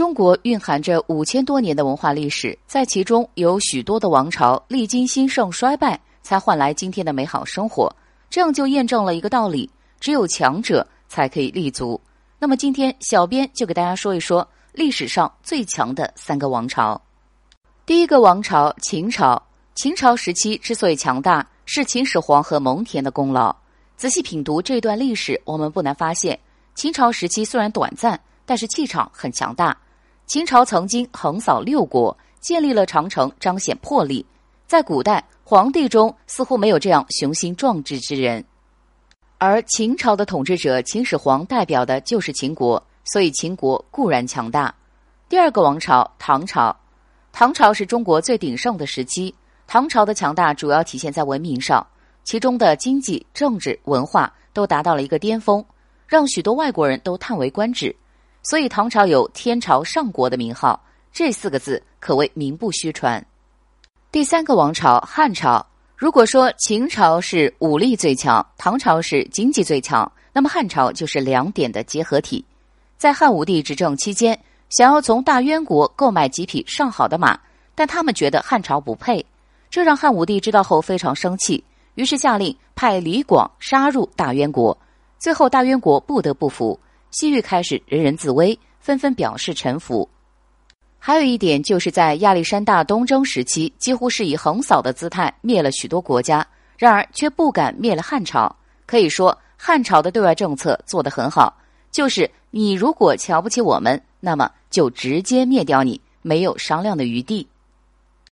中国蕴含着五千多年的文化历史，在其中有许多的王朝历经兴盛衰败，才换来今天的美好生活。这样就验证了一个道理：只有强者才可以立足。那么今天，小编就给大家说一说历史上最强的三个王朝。第一个王朝秦朝，秦朝时期之所以强大，是秦始皇和蒙恬的功劳。仔细品读这段历史，我们不难发现，秦朝时期虽然短暂，但是气场很强大。秦朝曾经横扫六国，建立了长城，彰显魄力。在古代，皇帝中似乎没有这样雄心壮志之人。而秦朝的统治者秦始皇代表的就是秦国，所以秦国固然强大。第二个王朝唐朝，唐朝是中国最鼎盛的时期。唐朝的强大主要体现在文明上，其中的经济、政治、文化都达到了一个巅峰，让许多外国人都叹为观止。所以唐朝有“天朝上国”的名号，这四个字可谓名不虚传。第三个王朝汉朝，如果说秦朝是武力最强，唐朝是经济最强，那么汉朝就是两点的结合体。在汉武帝执政期间，想要从大渊国购买几匹上好的马，但他们觉得汉朝不配，这让汉武帝知道后非常生气，于是下令派李广杀入大渊国，最后大渊国不得不服。西域开始人人自危，纷纷表示臣服。还有一点，就是在亚历山大东征时期，几乎是以横扫的姿态灭了许多国家，然而却不敢灭了汉朝。可以说，汉朝的对外政策做得很好，就是你如果瞧不起我们，那么就直接灭掉你，没有商量的余地。